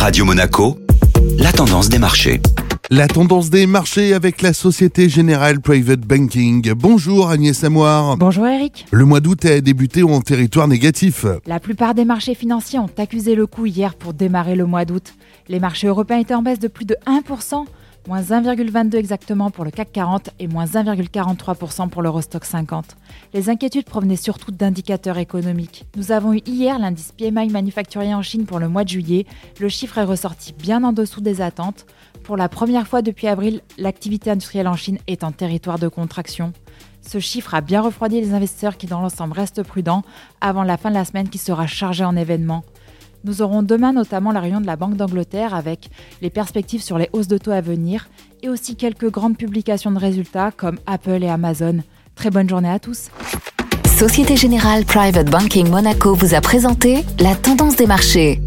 Radio Monaco, la tendance des marchés. La tendance des marchés avec la Société Générale Private Banking. Bonjour Agnès Samoir. Bonjour Eric. Le mois d'août a débuté en territoire négatif. La plupart des marchés financiers ont accusé le coup hier pour démarrer le mois d'août. Les marchés européens étaient en baisse de plus de 1%, moins 1,22 exactement pour le CAC 40 et moins 1,43% pour l'Eurostock 50. Les inquiétudes provenaient surtout d'indicateurs économiques. Nous avons eu hier l'indice PMI manufacturier en Chine pour le mois de juillet. Le chiffre est ressorti bien en dessous des attentes. Pour la première fois depuis avril, l'activité industrielle en Chine est en territoire de contraction. Ce chiffre a bien refroidi les investisseurs qui dans l'ensemble restent prudents avant la fin de la semaine qui sera chargée en événements. Nous aurons demain notamment la réunion de la Banque d'Angleterre avec les perspectives sur les hausses de taux à venir et aussi quelques grandes publications de résultats comme Apple et Amazon. Très bonne journée à tous. Société Générale Private Banking Monaco vous a présenté la tendance des marchés.